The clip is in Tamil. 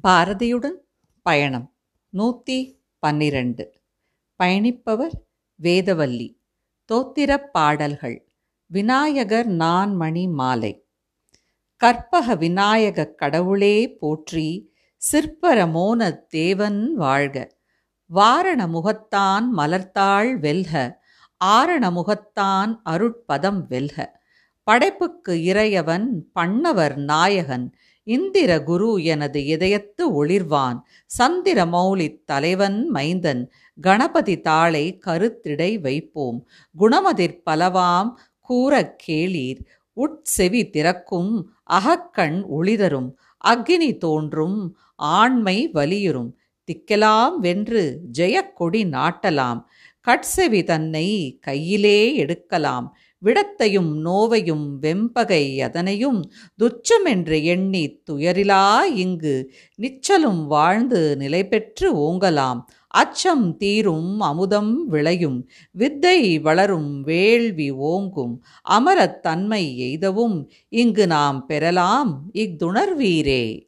பாரதியுடன் பயணம். நூற்றி பன்னிரண்டு. பயணிப்பவர் வேதவல்லி. தோத்திரப் பாடல்கள். விநாயகர் நான்மணி மாலை. கற்பக விநாயகக் கடவுளே போற்றி சிற்பர மோன தேவன் வாழ்க. வாரண முகத்தான் மலர்த்தாள் வெல்க. ஆரண முகத்தான் அருட்பதம் வெல்க. படைப்புக்கு இறையவன் பண்ணவர் நாயகன். இந்திர குரு எனது இதயத்து ஒளிர்வான். சந்திர மௌலித் தலைவன் மைந்தன். கணபதி தாளை கருத்திடை வைப்போம். குணமதிர் பலவாம் கூறக் கேளீர். உட்செவி திறக்கும் அகக்கண் ஒளிதரும். அக்னி தோன்றும் ஆண்மை வலியுறும். திக்கலாம் வென்று ஜெயக்கொடி நாட்டலாம். கட்செவி தன்னை கையிலே எடுக்கலாம். விடத்தையும் நோவையும் வெம்பகை அதனையும் துச்சமென்று எண்ணி துயரிலா இங்கு நிச்சலும் வாழ்ந்து நிலை பெற்று ஓங்கலாம். அச்சம் தீரும் அமுதம் விளையும். வித்தை வளரும் வேள்வி ஓங்கும். அமரத் தன்மை எய்தவும். இங்கு நாம் பெறலாம் இஃதுணர்வீரே